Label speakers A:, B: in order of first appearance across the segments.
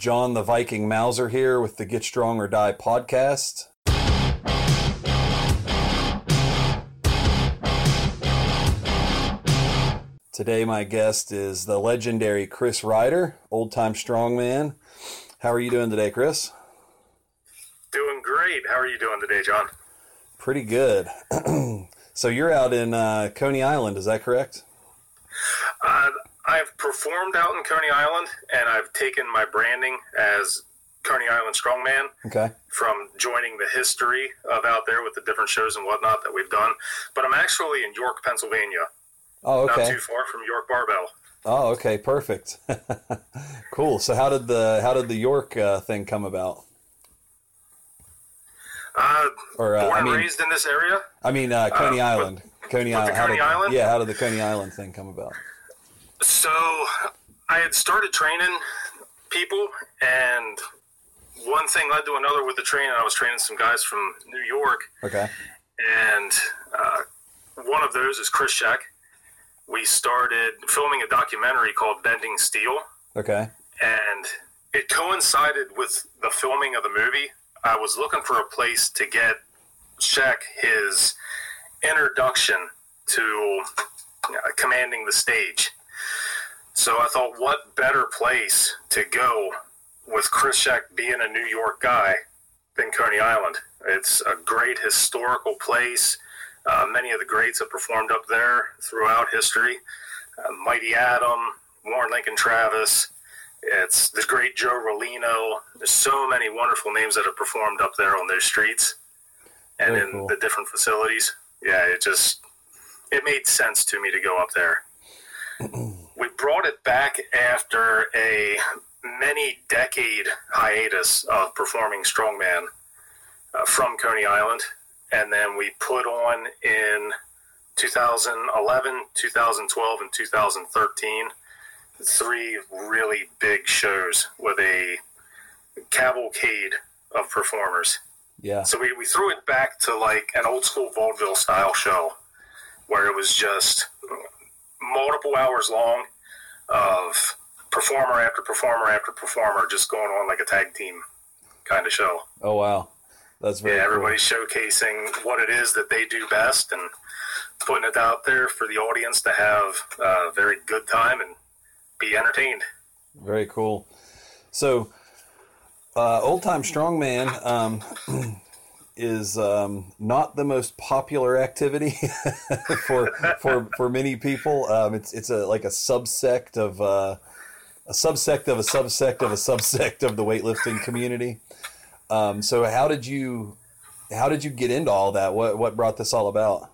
A: John the Viking Mauser here with the Get Strong or Die podcast. Today, my guest is the legendary Chris Rider, old time strongman. How are you doing today, Chris?
B: Doing great. How are you doing today, John?
A: Pretty good. so, you're out in uh, Coney Island, is that correct?
B: I've performed out in Coney Island, and I've taken my branding as Coney Island Strongman
A: Okay.
B: from joining the history of out there with the different shows and whatnot that we've done. But I'm actually in York, Pennsylvania,
A: Oh,
B: not
A: okay.
B: too far from York Barbell.
A: Oh, okay. Perfect. cool. So, how did the how did the York uh, thing come about?
B: Uh,
A: Or uh,
B: born
A: I
B: and
A: mean,
B: raised in this area.
A: I mean uh, Coney
B: Uh,
A: Island. Coney
B: with
A: Island.
B: Coney
A: did,
B: Island?
A: Yeah. How did the Coney Island thing come about?
B: So I had started training people, and one thing led to another with the training. I was training some guys from New York,
A: Okay.
B: and uh, one of those is Chris Schoeck. We started filming a documentary called Bending Steel,
A: Okay.
B: and it coincided with the filming of the movie. I was looking for a place to get Sheck his introduction to uh, commanding the stage. So I thought, what better place to go with Chris Schoeck being a New York guy than Coney Island? It's a great historical place. Uh, many of the greats have performed up there throughout history. Uh, Mighty Atom, Warren Lincoln Travis. It's the great Joe Rollino. There's so many wonderful names that have performed up there on those streets and
A: Very
B: in
A: cool.
B: the different facilities. Yeah, it just it made sense to me to go up there. brought it back after a many decade hiatus of performing strongman uh, from Coney Island, and then we put on in 2011, 2012, and 2013 three really big shows with a cavalcade of performers.
A: Yeah.
B: So we, we threw it back to like an old school vaudeville style show where it was just multiple hours long of performer after performer after performer just going on like a tag team kind of show.
A: Oh wow. That's very
B: Yeah,
A: cool.
B: showcasing what it is that they do best and putting it out there for the audience to have a very good time and be entertained.
A: Very cool. So, uh, old time strongman um, is um, not the most popular activity for for for many people. Um, it's it's a like a subsect of uh, a subsect of a subsect of a subsect of the weightlifting community. Um, so, how did you how did you get into all that? What what brought this all about?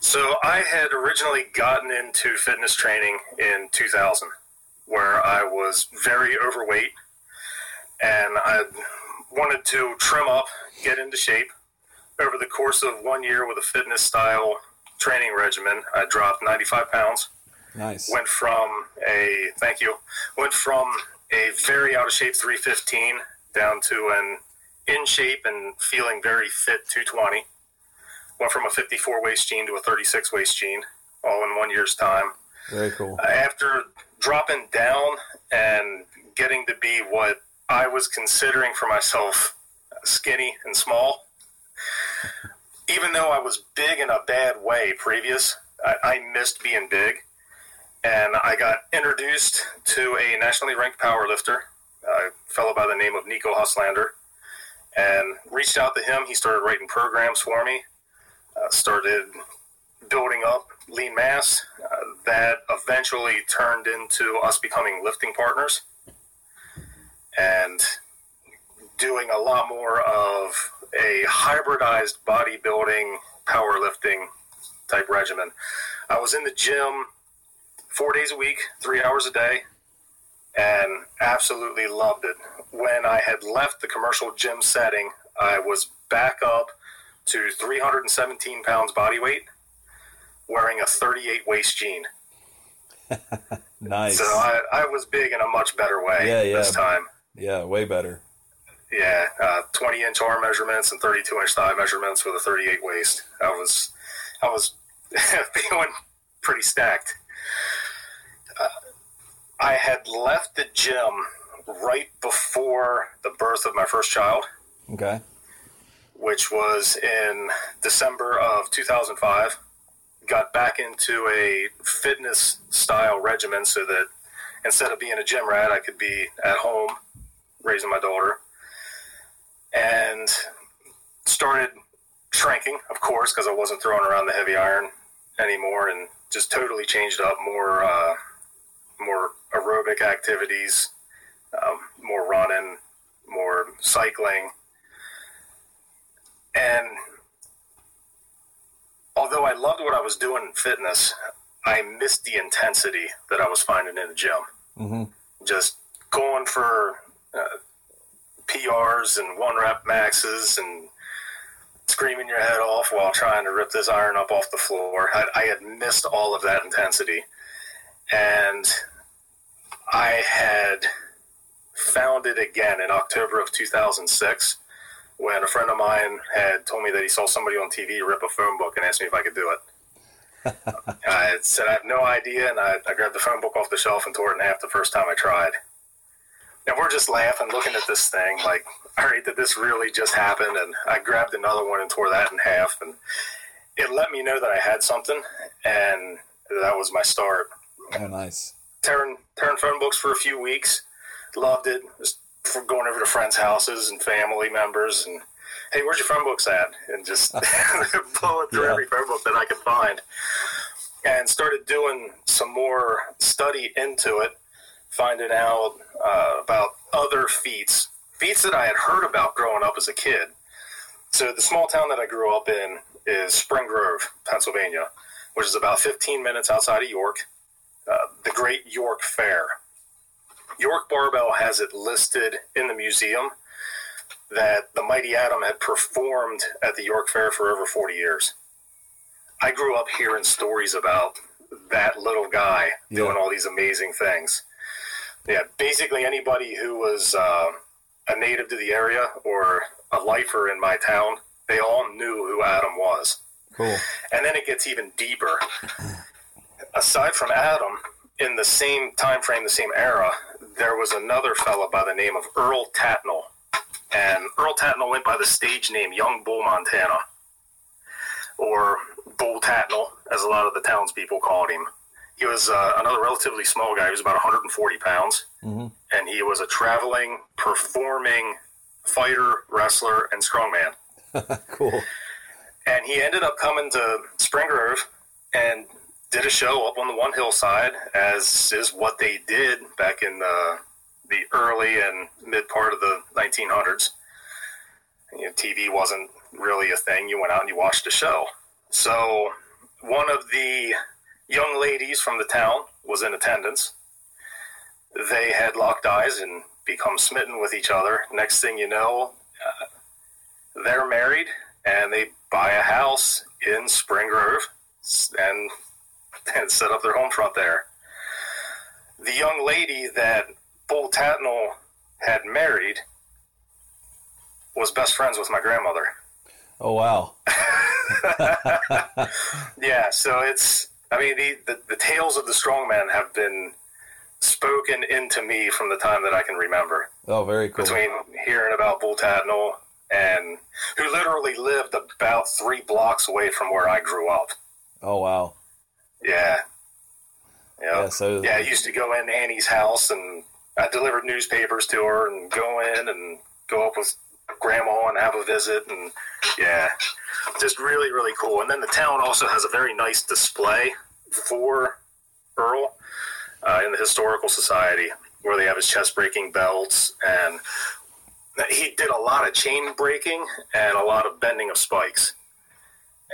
B: So I had originally gotten into fitness training in 2000, where I was very overweight, and I wanted to trim up, get into shape. Over the course of one year with a fitness style training regimen, I dropped 95 pounds.
A: Nice.
B: Went from a thank you, went from a very out of shape 315 down to an in shape and feeling very fit 220 went from a 54 waist jean to a 36 waist jean, all in one year's time.
A: Very cool.
B: After dropping down and getting to be what I was considering for myself skinny and small, even though I was big in a bad way previous, I, I missed being big. And I got introduced to a nationally ranked power lifter, a fellow by the name of Nico Huslander, and reached out to him. He started writing programs for me uh, started building up lean mass. Uh, that eventually turned into us becoming lifting partners and doing a lot more of a hybridized bodybuilding, powerlifting type regimen. I was in the gym four days a week, three hours a day, and absolutely loved it. When I had left the commercial gym setting, I was back up to 317 pounds body weight, wearing a 38 waist jean.
A: Nice.
B: So I, I was big in a much better way
A: Yeah, yeah.
B: this time.
A: yeah, way better.
B: Yeah, uh, 20 inch arm measurements and 32 inch thigh measurements with a 38 waist. I was, I was feeling pretty stacked. Uh, I had left the gym right before the birth of my first child,
A: Okay.
B: which was in December of 2005. Got back into a fitness style regimen so that instead of being a gym rat, I could be at home raising my daughter. And started shrinking, of course, because I wasn't throwing around the heavy iron anymore, and just totally changed up more, uh, more aerobic activities, um, more running, more cycling, and although I loved what I was doing in fitness, I missed the intensity that I was finding in the gym.
A: Mm-hmm.
B: Just going for uh, PRs and one rep maxes and screaming your head off while trying to rip this iron up off the floor. I, I had missed all of that intensity. And I had found it again in October of 2006 when a friend of mine had told me that he saw somebody on TV rip a phone book and asked me if I could do it. I said I have no idea, and I, I grabbed the phone book off the shelf and tore it in half the first time I tried. And we're just laughing, looking at this thing, like, all right, did this really just happen? And I grabbed another one and tore that in half, and it let me know that I had something, and that was my start.
A: Oh, nice.
B: Tearing, tearing phone books for a few weeks, loved it. Just going over to friends' houses and family members, and hey, where's your phone books at? And just blowing through
A: Yeah.
B: every phone book that I could find, and started doing some more study into it, finding out uh, about other feats, feats that I had heard about growing up as a kid. So the small town that I grew up in is Spring Grove, Pennsylvania, which is about 15 minutes outside of York. Uh, the Great York Fair. York Barbell has it listed in the museum that the Mighty Atom had performed at the York Fair for over 40 years. I grew up hearing stories about that little guy doing all these amazing things. Yeah, basically anybody who was uh, a native to the area or a lifer in my town, they all knew who Atom was.
A: Cool.
B: And then it gets even deeper. Aside from Atom, in the same time frame, the same era, there was another fella by the name of Earl Tatnall. And Earl Tatnall went by the stage name Young Bull Montana, or Bull Tatnall, as a lot of the townspeople called him. He was uh, another relatively small guy. He was about 140 pounds,
A: hmm
B: and he was a traveling, performing fighter, wrestler, and strongman
A: cool.
B: and he ended up coming to Spring Grove and did a show up on the one hillside, as is what they did back in the the early and mid part of the 1900s. You know, TV wasn't really a thing. You went out and you watched a show. So one of the young ladies from the town was in attendance. They had locked eyes and become smitten with each other. Next thing you know, uh, they're married and they buy a house in Spring Grove and, and set up their home front there. The young lady that Bull Tatnall had married was best friends with my grandmother.
A: Oh, wow.
B: Yeah, so it's, I mean, the, the, the tales of the strongman have been spoken into me from the time that I can remember.
A: Oh, very cool.
B: between hearing about Bull Tatnall and who literally lived about three blocks away from where I grew up.
A: Oh, wow.
B: Yeah. Yeah.
A: Yeah, so
B: Yeah, I used to go in Annie's house and I delivered newspapers to her and go in and go up with grandma and have a visit and yeah, just really, really cool. And then the town also has a very nice display for Earl uh, in the Historical Society where they have his chest breaking belts and he did a lot of chain breaking and a lot of bending of spikes.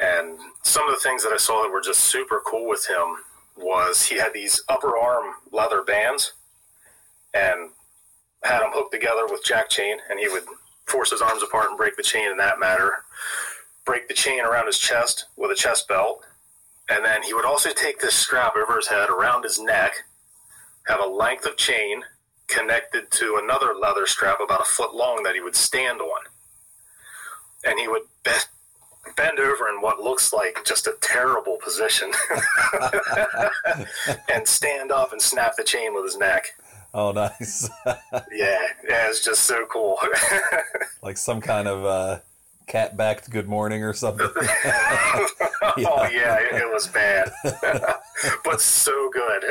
B: And some of the things that I saw that were just super cool with him was he had these upper arm leather bands and had them hooked together with jack chain, and he would force his arms apart and break the chain in that manner. Break the chain around his chest with a chest belt, and then he would also take this strap over his head around his neck, have a length of chain connected to another leather strap about a foot long that he would stand on, and he would bend, bend over in what looks like just a terrible position and stand up and snap the chain with his neck.
A: Oh, nice.
B: yeah, yeah, it's just so cool.
A: like some kind of uh, cat backed good morning or something.
B: oh yeah, it, it was bad, but so good.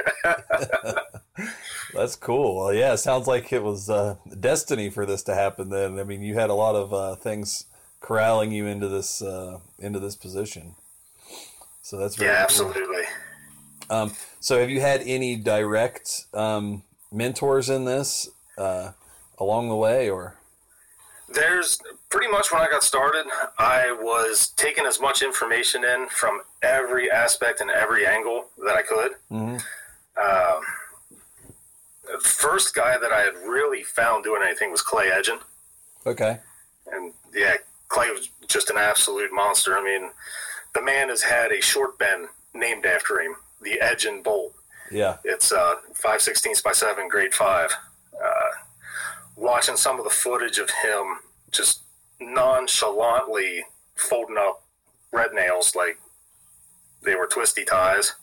A: That's cool. Well, yeah, sounds like it was uh, destiny for this to happen. Then I mean, you had a lot of uh, things corralling you into this uh, into this position. So that's very
B: yeah,
A: cool.
B: absolutely.
A: Um, so have you had any direct um, mentors in this uh, along the way, or?
B: There's pretty much when I got started, I was taking as much information in from every aspect and every angle that I could.
A: Mm-hmm.
B: Um, the first guy that I had really found doing anything was Clay Edgin.
A: Okay.
B: And yeah, Clay was just an absolute monster. I mean, the man has had a short bend named after him, the Edgen Bolt.
A: Yeah.
B: It's uh, 5 16ths by 7, grade 5. Uh, watching some of the footage of him just nonchalantly folding up red nails like they were twisty ties.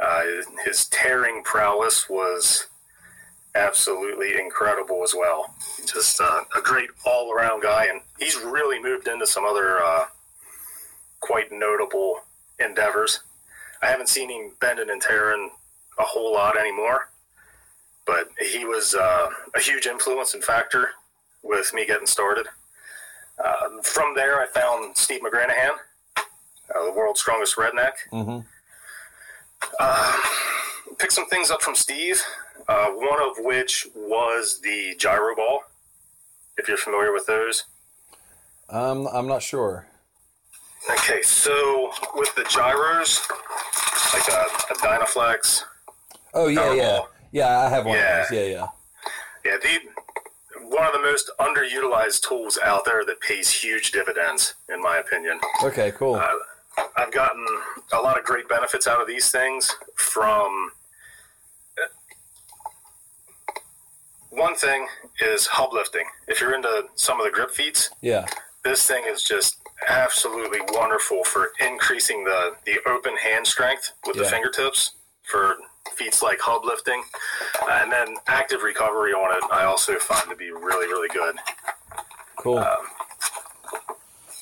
B: Uh, his tearing prowess was absolutely incredible as well. Just uh, a great all around guy, and he's really moved into some other uh, quite notable endeavors. I haven't seen him bending and tearing a whole lot anymore, but he was uh, a huge influence and factor with me getting started. Uh, from there, I found Steve McGranahan, uh, the world's strongest redneck.
A: Mm-hmm.
B: Uh, picked some things up from Steve, uh, one of which was the gyro ball, if you're familiar with those.
A: Um, I'm not sure.
B: Okay, so with the gyros, like a, a Dynaflex,
A: Oh yeah, yeah, yeah. I have one
B: Yeah.
A: of those. Yeah, yeah.
B: yeah, the one of the most underutilized tools out there that pays huge dividends, in my opinion.
A: Okay, cool.
B: Uh, I've gotten a lot of great benefits out of these things from one thing is hub lifting. If you're into some of the grip feats,
A: yeah.
B: this thing is just absolutely wonderful for increasing the, the open hand strength with the fingertips for feats like hub lifting. And then active recovery on it, I also find to be really, really good.
A: Cool.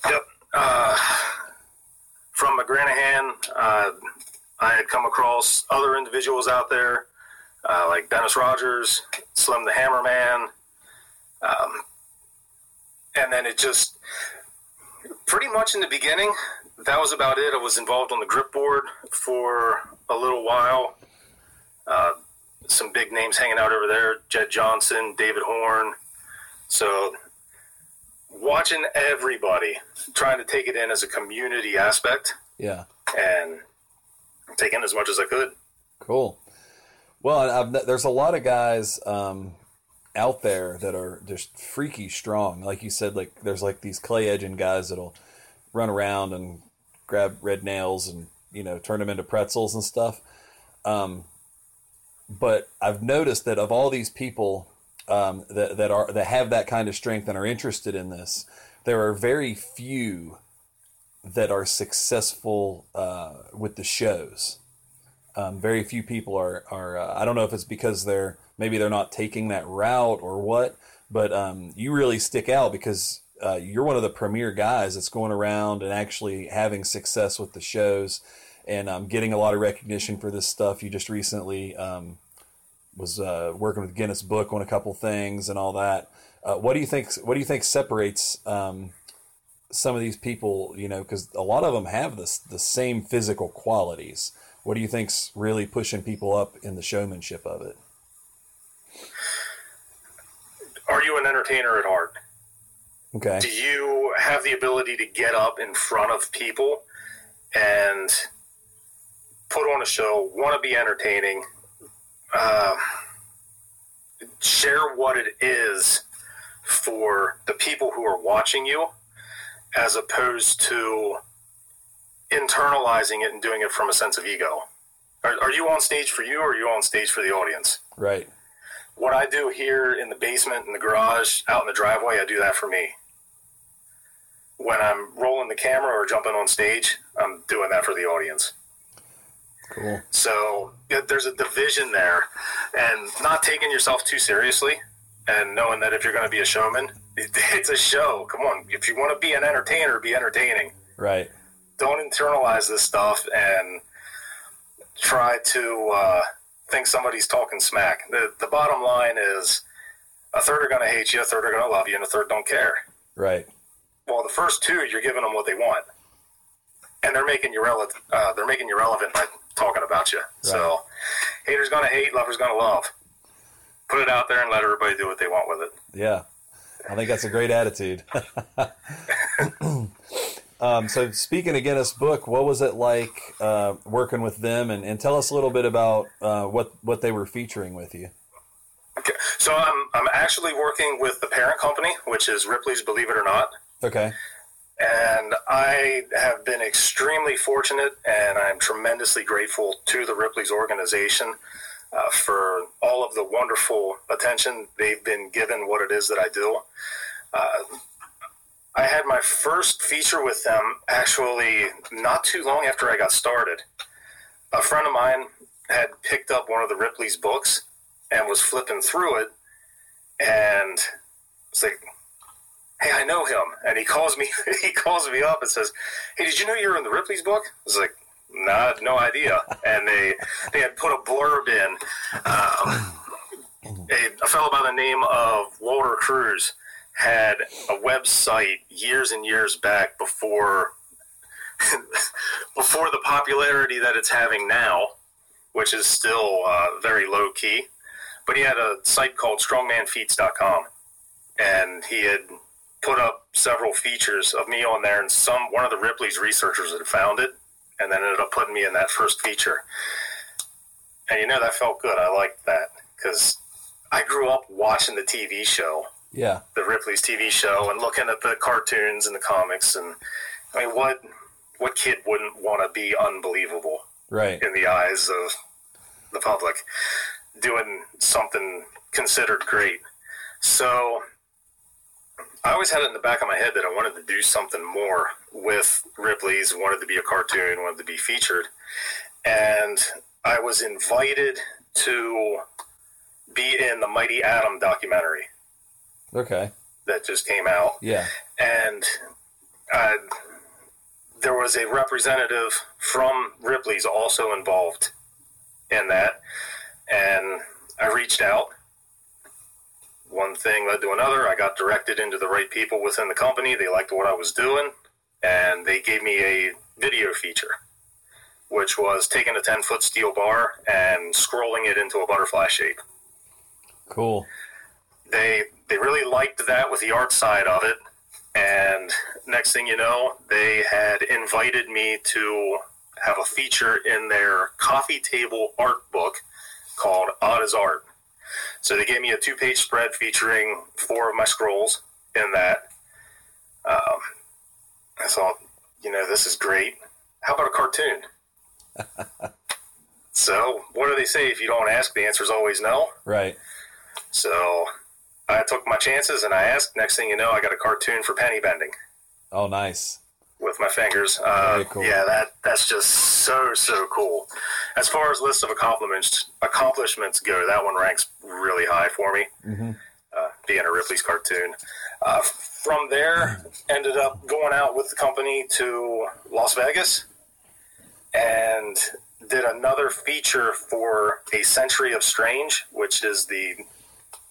B: Yep. Uh, from McGranahan, uh, I had come across other individuals out there, uh, like Dennis Rogers, Slim the Hammerman, um, and then it just pretty much in the beginning, that was about it. I was involved on the grip board for a little while. Uh, some big names hanging out over there: Jedd Johnson, David Horne. So watching everybody trying to take it in as a community aspect
A: yeah.
B: and taking as much as I could.
A: Cool. Well, I've, there's a lot of guys um, out there that are just freaky strong. Like you said, like there's like these Clay Edgin guys that'll run around and grab red nails and you know turn them into pretzels and stuff. Um, but I've noticed that of all these people um, that that are that have that kind of strength and are interested in this, there are very few that are successful uh, with the shows. Um, very few people are are. Uh, I don't know if it's because they're maybe they're not taking that route or what, but um, you really stick out because uh, you're one of the premier guys that's going around and actually having success with the shows and um, getting a lot of recognition for this stuff. You just recently um, was uh, working with Guinness Book on a couple things and all that. Uh, what do you think? What do you think separates um, some of these people? You know, because a lot of them have this the same physical qualities. What do you think's really pushing people up in the showmanship of it?
B: Are you an entertainer at heart?
A: Okay.
B: Do you have the ability to get up in front of people and put on a show, want to be entertaining, uh, share what it is for the people who are watching you, as opposed to internalizing it and doing it from a sense of ego? Are, are you on stage for you or are you on stage for the audience?
A: Right.
B: what I do here in the basement, in the garage, out in the driveway, I do that for me. When I'm rolling the camera or jumping on stage, I'm doing that for the audience.
A: Cool.
B: So there's a division there, and not taking yourself too seriously, and knowing that if you're going to be a showman, it, it's a show. Come on, if you want to be an entertainer, be entertaining.
A: Right.
B: Don't internalize this stuff and try to uh, think somebody's talking smack. The the bottom line is a third are going to hate you, a third are going to love you, and a third don't care.
A: Right.
B: Well, the first two, you're giving them what they want, and they're making you relevant. Uh, they're making you relevant by talking about you. So, haters gonna hate, lovers gonna love. Put it out there and let everybody do what they want with it.
A: Yeah. I think that's a great attitude. um, so, speaking of Guinness Book, what was it like uh, working with them? And, and tell us a little bit about uh, what, what they were featuring with you.
B: Okay. So, I'm I'm actually working with the parent company, which is Ripley's Believe It or Not.
A: Okay.
B: And I have been extremely fortunate, and I'm tremendously grateful to the Ripley's organization uh, for all of the wonderful attention they've been given what it is that I do. Uh, I had my first feature with them actually not too long after I got started. A friend of mine had picked up one of the Ripley's books and was flipping through it, and it's like, hey, I know him. And he calls me, he calls me up and says, hey, did you know you were in the Ripley's book? I was like, nah, no idea. And they, they had put a blurb in. Um, a, a fellow by the name of Walter Cruz had a website years and years back before before the popularity that it's having now, which is still uh, very low key. But he had a site called strongmanfeats.com and he had put up several features of me on there, and some one of the Ripley's researchers had found it, and then ended up putting me in that first feature. And you know that felt good. I liked that because I grew up watching the TV show,
A: Yeah.
B: the Ripley's TV show, and looking at the cartoons and the comics. And I mean, what what kid wouldn't want to be unbelievable
A: Right.
B: in the eyes of the public, doing something considered great? So I always had it in the back of my head that I wanted to do something more with Ripley's, wanted to be a cartoon, wanted to be featured. And I was invited to be in the Mighty Atom documentary
A: Okay.
B: that just came out.
A: Yeah.
B: And uh, there was a representative from Ripley's also involved in that. And I reached out one thing led to another. I got directed into the right people within the company. They liked what I was doing, and they gave me a video feature, which was taking a 10 foot steel bar and scrolling it into a butterfly shape.
A: Cool.
B: They they really liked that with the art side of it, and next thing you know, they had invited me to have a feature in their coffee table art book called Odd Is Art. So they gave me a two page spread featuring four of my scrolls in that. Um, I thought, you know, this is great. How about a cartoon? so, what do they say? If you don't ask, the answer is always no.
A: Right.
B: So, I took my chances and I asked. Next thing you know, I got a cartoon for penny bending
A: Oh, nice.
B: with my fingers. Uh,
A: cool.
B: Yeah, that that's just so so cool. As far as list of accomplishments accomplishments go, that one ranks really high for me.
A: hmm
B: Uh, being a Ripley's cartoon. Uh, from there, ended up going out with the company to Las Vegas and did another feature for a Century of Strange, which is the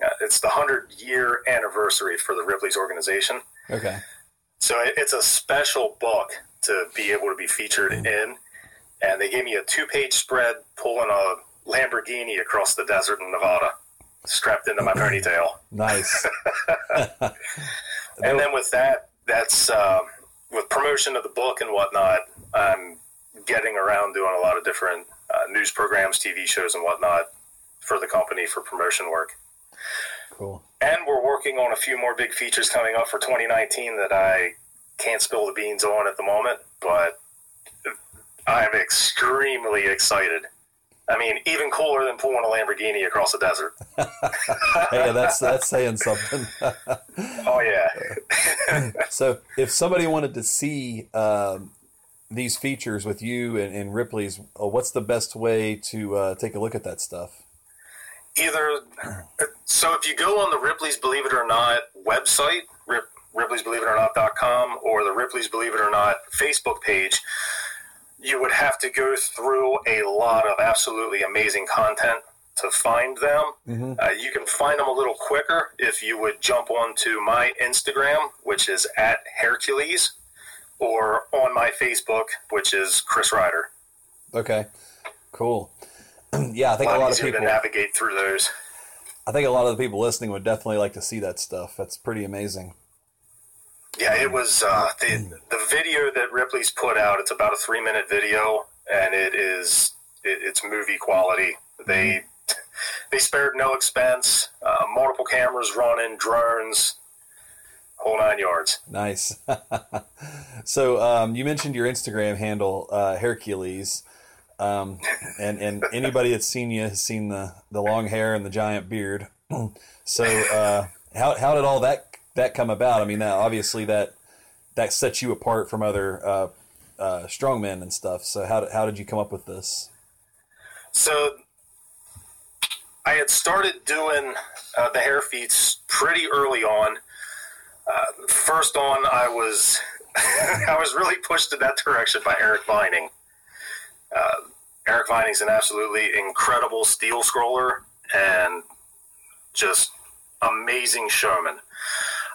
B: uh, it's the hundred year anniversary for the Ripley's organization.
A: Okay.
B: So it- it's a special book to be able to be featured in, and they gave me a two-page spread pulling a Lamborghini across the desert in Nevada, strapped into my ponytail.
A: Nice.
B: And then with that, that's uh, with promotion of the book and whatnot. I'm getting around doing a lot of different uh, news programs, TV shows, and whatnot for the company for promotion work.
A: Cool.
B: And we're working on a few more big features coming up for 2019 that I can't spill the beans on at the moment, but I'm extremely excited. I mean, even cooler than pulling a Lamborghini across the desert.
A: Hey, that's that's saying something.
B: Oh, yeah.
A: so, if somebody wanted to see um, these features with you and, and Ripley's, uh, what's the best way to uh, take a look at that stuff?
B: Either so, if you go on the Ripley's Believe It or Not website, Rip, Ripley's Believe It or Not.com, or the Ripley's Believe It or Not Facebook page, you would have to go through a lot of absolutely amazing content to find them. Mm-hmm. Uh, you can find them a little quicker if you would jump onto my Instagram, which is at Hairculese, or on my Facebook, which is Chris Rider.
A: Okay, cool. yeah, I think a lot, a lot of people
B: to navigate through those.
A: I think a lot of the people listening would definitely like to see that stuff. That's pretty amazing.
B: Yeah, it was uh, the the video that Ripley's put out. It's about a three minute video, and it is it, it's movie quality. They they spared no expense. Uh, multiple cameras running, drones, whole nine yards.
A: Nice. so um, you mentioned your Instagram handle, uh, Hairculese. Um, and and anybody that's seen you has seen the, the long hair and the giant beard. so uh, how how did all that that come about? I mean, that, obviously that that sets you apart from other uh, uh, strongmen and stuff. So how how did you come up with this?
B: So I had started doing uh, the hair feats pretty early on. Uh, first on, I was I was really pushed in that direction by Eric Vining. Uh, Eric Vining's an absolutely incredible steel scroller and just amazing showman.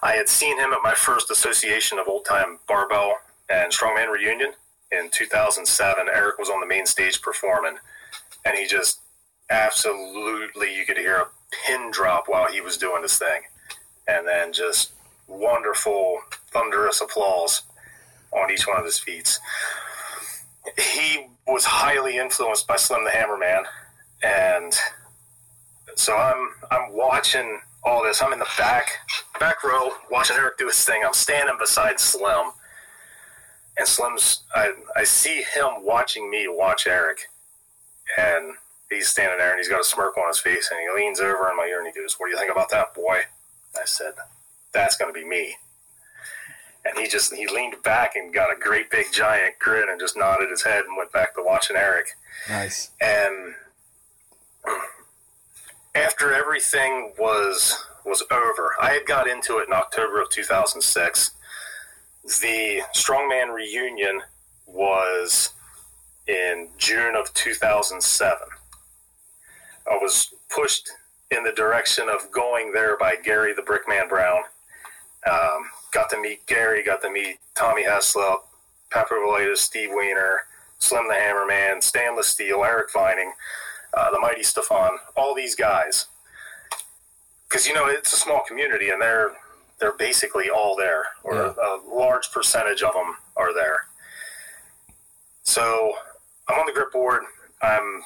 B: I had seen him at my first association of old time barbell and strongman reunion in 2007. Eric was on the main stage performing, and he just absolutely you could hear a pin drop while he was doing this thing, and then just wonderful thunderous applause on each one of his feats. He was highly influenced by Slim the Hammerman, and so I'm I'm watching all this. I'm in the back back row watching Eric do his thing. I'm standing beside Slim, and Slim's I I see him watching me watch Eric, and he's standing there and he's got a smirk on his face, and he leans over in my ear and he goes, "What do you think about that, boy?" I said, "That's going to be me." And he just he leaned back and got a great big giant grin and just nodded his head and went back to watching Eric.
A: Nice.
B: And after everything was was over, I had got into it in October of 2006. The Strongman reunion was in June of 2007. I was pushed in the direction of going there by Gary the Brickman Brown. Um, got to meet Gary, got to meet Tommy Heslop, Pepper Valitas, Steve Weiner, Slim the Hammerman, Stainless Steel, Eric Vining, uh, the Mighty Stefan, all these guys. Because you know it's a small community, and they're they're basically all there, or yeah. a, a large percentage of them are there. So I'm on the grip board. I'm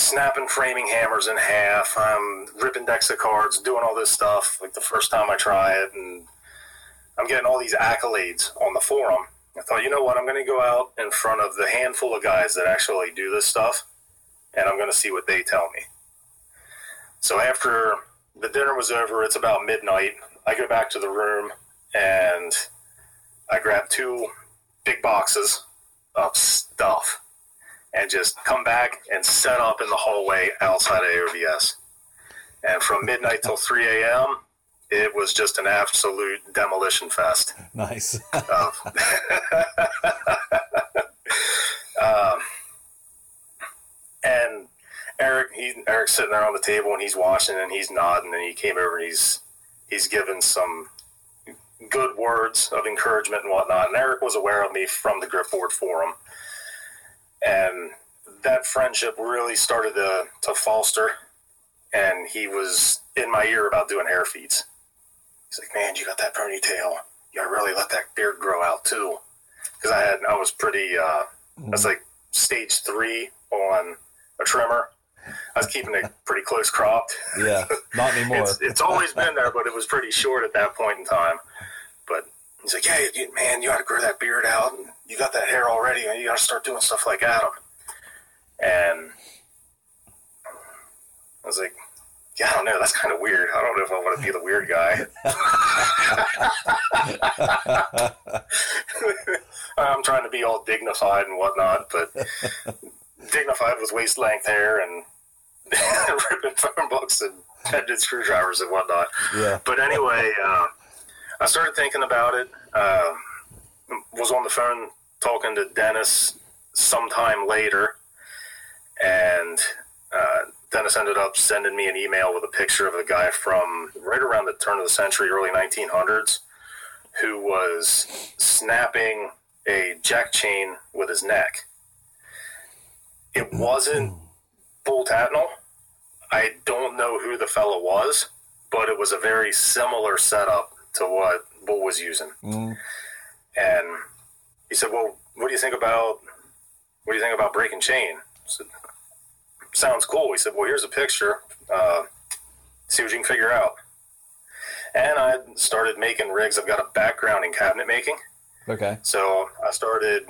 B: snapping framing hammers in half. I'm ripping decks of cards, doing all this stuff like the first time I try it, and I'm getting all these accolades on the forum. I thought, you know what? I'm going to go out in front of the handful of guys that actually do this stuff, and I'm going to see what they tell me. So after the dinner was over, it's about midnight. I go back to the room and I grab two big boxes of stuff and just come back and set up in the hallway outside of AOBS. And from midnight till 3 a.m., it was just an absolute demolition fest.
A: Nice.
B: um, um, and Eric, he, Eric's sitting there on the table and he's watching and he's nodding and he came over and he's he's given some good words of encouragement and whatnot. And Eric was aware of me from the Gripboard forum and that friendship really started to, to foster and he was in my ear about doing hair feeds he's like man you got that ponytail you gotta really let that beard grow out too because i had i was pretty uh i was like stage three on a trimmer I was keeping it pretty close cropped.
A: Yeah, not anymore.
B: it's, it's, always been there, but it was pretty short at that point in time. But he's like, "Hey, man, you got to grow that beard out, and you got that hair already, and you got to start doing stuff like Atom. And I was like, yeah, I don't know. That's kind of weird. I don't know if I want to be the weird guy. I'm trying to be all dignified and whatnot, but dignified with waist length hair and ripping phone books and headed screwdrivers and whatnot.
A: Yeah.
B: But anyway, uh, I started thinking about it. Uh, was on the phone talking to Dennis sometime later, and uh, Dennis ended up sending me an email with a picture of a guy from right around the turn of the century, early 1900s, who was snapping a jack chain with his neck. It wasn't Bull Tatnall. I don't know who the fellow was, but it was a very similar setup to what Bull was using.
A: Mm.
B: And he said, "Well, what do you think about what do you think about breaking chain?" I said, "Sounds cool." He said, "Well, here's a picture. Uh, see what you can figure out." And I started making rigs. I've got a background in cabinet making,
A: Okay.
B: so I started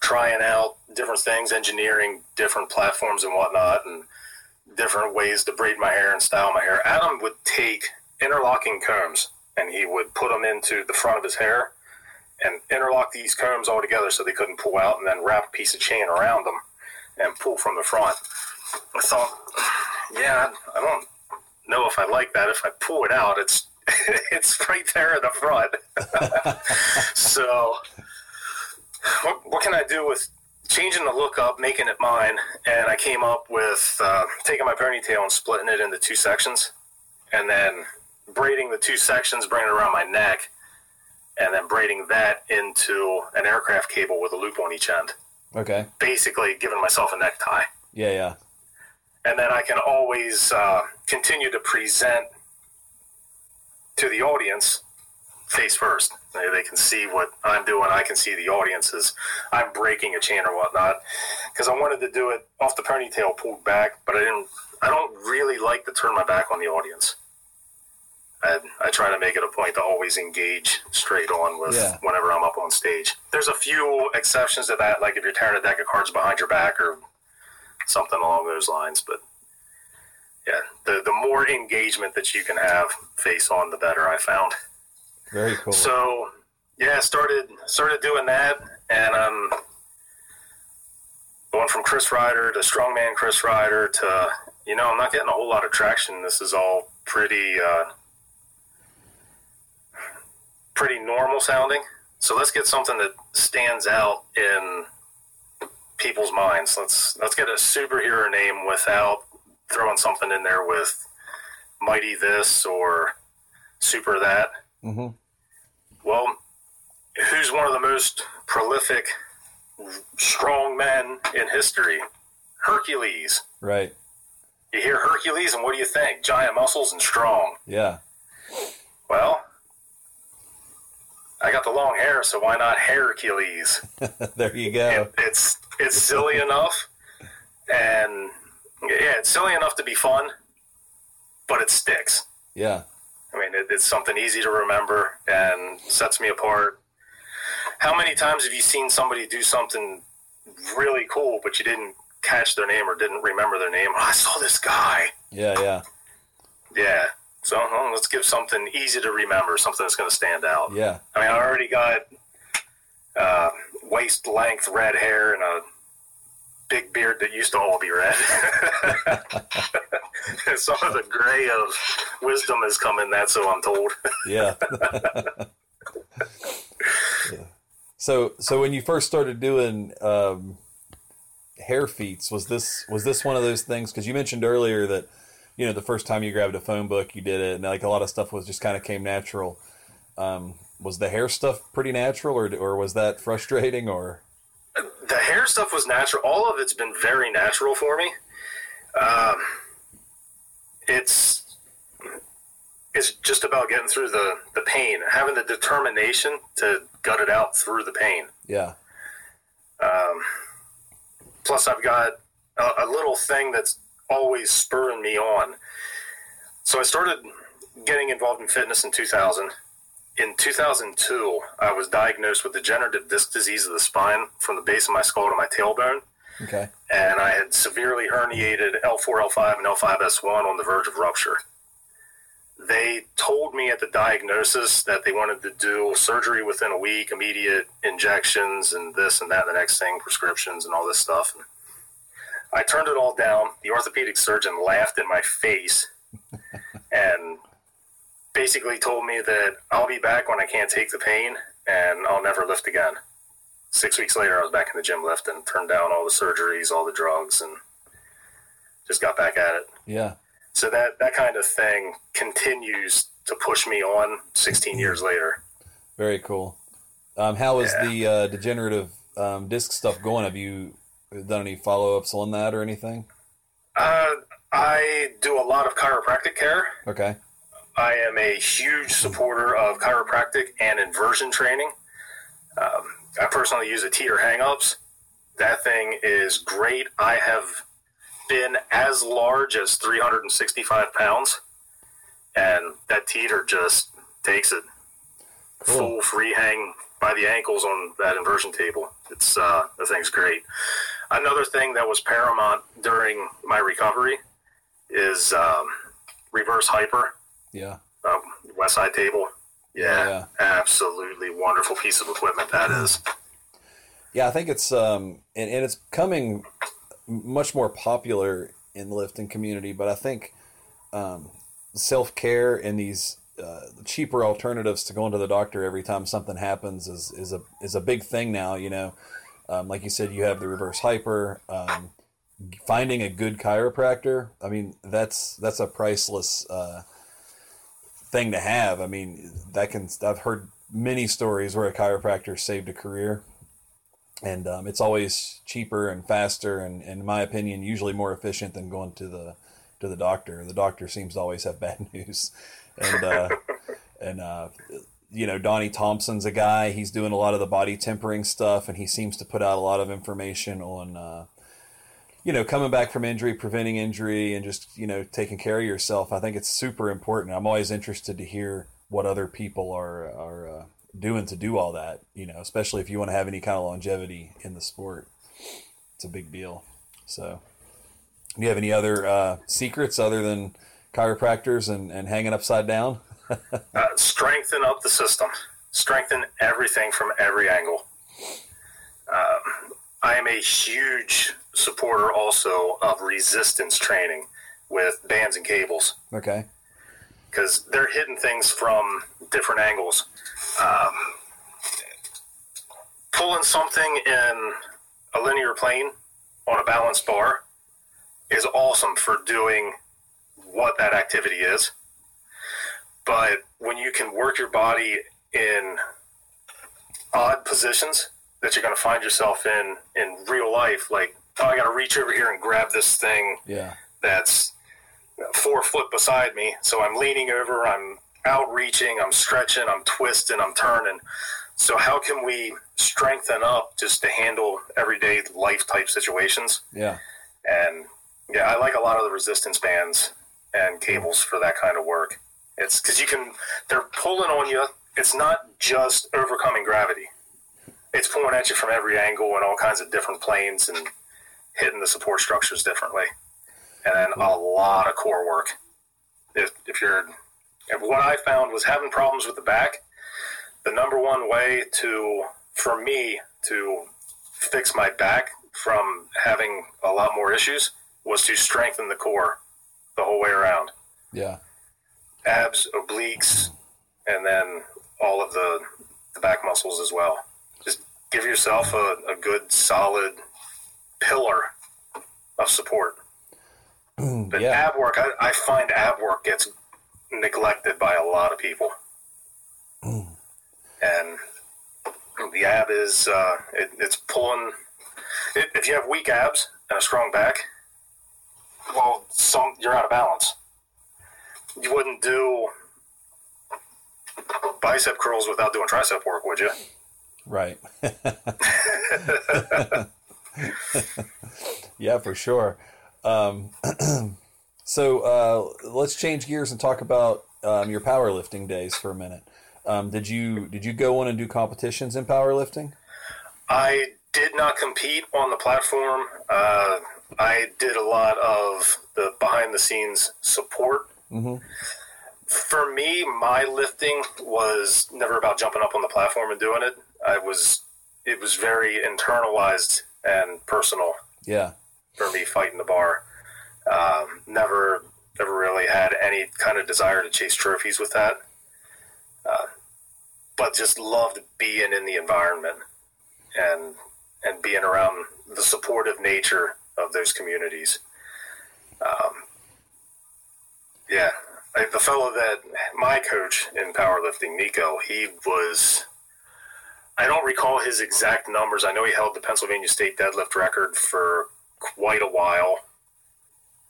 B: trying out different things, engineering different platforms and whatnot, and different ways to braid my hair and style my hair. Atom would take interlocking combs and he would put them into the front of his hair and interlock these combs all together so they couldn't pull out, and then wrap a piece of chain around them and pull from the front. I thought, yeah, I don't know if I like that. If I pull it out, it's it's right there in the front. so, what, what can I do with changing the look up, making it mine? And I came up with uh, taking my ponytail and splitting it into two sections, and then braiding the two sections, bringing it around my neck, and then braiding that into an aircraft cable with a loop on each end.
A: Okay.
B: Basically, giving myself a necktie
A: Yeah, yeah.
B: and then I can always uh, continue to present to the audience face first. They, they can see what I'm doing. I can see the audience as I'm breaking a chain or whatnot. Because I wanted to do it off the ponytail pulled back, but I didn't. I don't really like to turn my back on the audience. I, I try to make it a point to always engage straight on with
A: Yeah.
B: whenever I'm up on stage. There's a few exceptions to that, like if you're tearing a deck of cards behind your back or something along those lines. But yeah, the the more engagement that you can have face on, the better. I found.
A: Very cool.
B: So yeah, started started doing that, and um, going from Chris Rider to Strongman Chris Rider to you know I'm not getting a whole lot of traction. This is all pretty uh, pretty normal sounding. So let's get something that stands out in people's minds. Let's let's get a superhero name without throwing something in there with mighty this or super that.
A: hmm
B: Well, who's one of the most prolific strong men in history? Hercules.
A: Right.
B: You hear Hercules, and what do you think? Giant muscles and strong.
A: Yeah.
B: Well, I got the long hair, so why not Hairculese?
A: there you go.
B: It, it's it's silly enough, and yeah, it's silly enough to be fun, but it sticks.
A: Yeah.
B: I mean, it, it's something easy to remember and sets me apart. How many times have you seen somebody do something really cool, but you didn't catch their name or didn't remember their name? I saw this guy.
A: Yeah. Yeah.
B: Yeah. So well, let's give something easy to remember, something that's going to stand out.
A: Yeah.
B: I mean, I already got uh, waist length red hair and a big beard that used to all be red. Some of the gray of wisdom has come in that, so I'm told.
A: Yeah. Yeah. So, so when you first started doing um, hair feats, was this was this one of those things? Because you mentioned earlier that you know the first time you grabbed a phone book, you did it, and like a lot of stuff was just kind of came natural. Um, was the hair stuff pretty natural, or or was that frustrating? Or
B: the hair stuff was natural. All of it's been very natural for me. Um, it's it's just about getting through the the pain, having the determination to gut it out through the pain.
A: yeah,
B: Um, plus, I've got a, a little thing that's always spurring me on. So I started getting involved in fitness in 2000. In 2002, I was diagnosed with degenerative disc disease of the spine from the base of my skull to my tailbone.
A: Okay.
B: and I had severely herniated L4, L5, and L5S1 on the verge of rupture. They told me at the diagnosis that they wanted to do surgery within a week, immediate injections, and this and that, and the next thing, prescriptions, and all this stuff. And I turned it all down. The orthopedic surgeon laughed in my face and basically told me that I'll be back when I can't take the pain and I'll never lift again six weeks later, I was back in the gym lifting, turned down all the surgeries, all the drugs, and just got back at it.
A: Yeah.
B: So that that kind of thing continues to push me on 16 years later.
A: Very cool. Um, how is
B: Yeah.
A: the uh, degenerative um, disc stuff going? Have you done any follow ups on that or anything?
B: Uh, I do a lot of chiropractic care.
A: Okay.
B: I am a huge supporter of chiropractic and inversion training. Um, I personally use a teeter hang-ups. That thing is great. I have been as large as 365 pounds, and that teeter just takes it
A: Cool.
B: full free hang by the ankles on that inversion table. It's uh, the thing's great. Another thing that was paramount during my recovery is um, reverse hyper
A: Yeah.
B: um, West Side table. Yeah,
A: Yeah.
B: absolutely wonderful piece of equipment that is.
A: Yeah, I think it's um and, and it's coming much more popular in the lifting community, but I think um, self care and these uh, cheaper alternatives to going to the doctor every time something happens is, is a is a big thing now. You know, um, like you said, you have the reverse hyper. Um, finding a good chiropractor, I mean, that's that's a priceless uh, thing to have. I mean, that can. I've heard many stories where a chiropractor saved a career and um, it's always cheaper and faster and, and in my opinion usually more efficient than going to the to the doctor the doctor seems to always have bad news and uh, and uh, you know Donnie Thompson's a guy he's doing a lot of the body tempering stuff and he seems to put out a lot of information on uh, you know coming back from injury preventing injury and just you know taking care of yourself I think it's super important I'm always interested to hear what other people are are uh, doing to do all that, you know, especially if you want to have any kind of longevity in the sport. It's a big deal. So, do you have any other uh, secrets other than chiropractors and, and hanging upside down?
B: Uh, strengthen up the system, strengthen everything from every angle. Um, I am a huge supporter also of resistance training with bands and cables
A: Okay.
B: because they're hitting things from different angles. Um, pulling something in a linear plane on a balanced bar is awesome for doing what that activity is. But when you can work your body in odd positions that you're going to find yourself in in real life, like, oh, I got to reach over here and grab this thing
A: Yeah.
B: that's four foot beside me. So I'm leaning over, I'm outreaching, I'm stretching, I'm twisting, I'm turning. So how can we strengthen up just to handle everyday life type situations?
A: Yeah.
B: And yeah, I like a lot of the resistance bands and cables for that kind of work. It's because you can, they're pulling on you. It's not just overcoming gravity. It's pulling at you from every angle and all kinds of different planes and hitting the support structures differently. And then a lot of core work. If, if you're, if what I found was having problems with the back, the number one way to, for me, to fix my back from having a lot more issues was to strengthen the core the whole way around.
A: Yeah.
B: Abs, obliques, and then all of the, the back muscles as well. Just give yourself a, a good solid pillar of support. But
A: Yeah.
B: ab work, I, I find ab work gets neglected by a lot of people. and the ab is, uh, it, it's pulling, if you have weak abs and a strong back, well, some you're out of balance. You wouldn't do bicep curls without doing tricep work, would you?
A: Right. yeah, for sure. Um, so uh, let's change gears and talk about um, your powerlifting days for a minute. Um, did you did you go on and do competitions in powerlifting?
B: I did not compete on the platform. Uh, I did a lot of the behind the scenes support.
A: Mhm.
B: For me, my lifting was never about jumping up on the platform and doing it. I was it was very internalized and personal
A: Yeah.
B: for me fighting the bar. Um, never, never really had any kind of desire to chase trophies with that. Uh, but just loved being in the environment and and being around the supportive nature of those communities. Um, yeah, like the fellow that my coach in powerlifting, Nico, he was. I don't recall his exact numbers. I know he held the Pennsylvania State deadlift record for quite a while.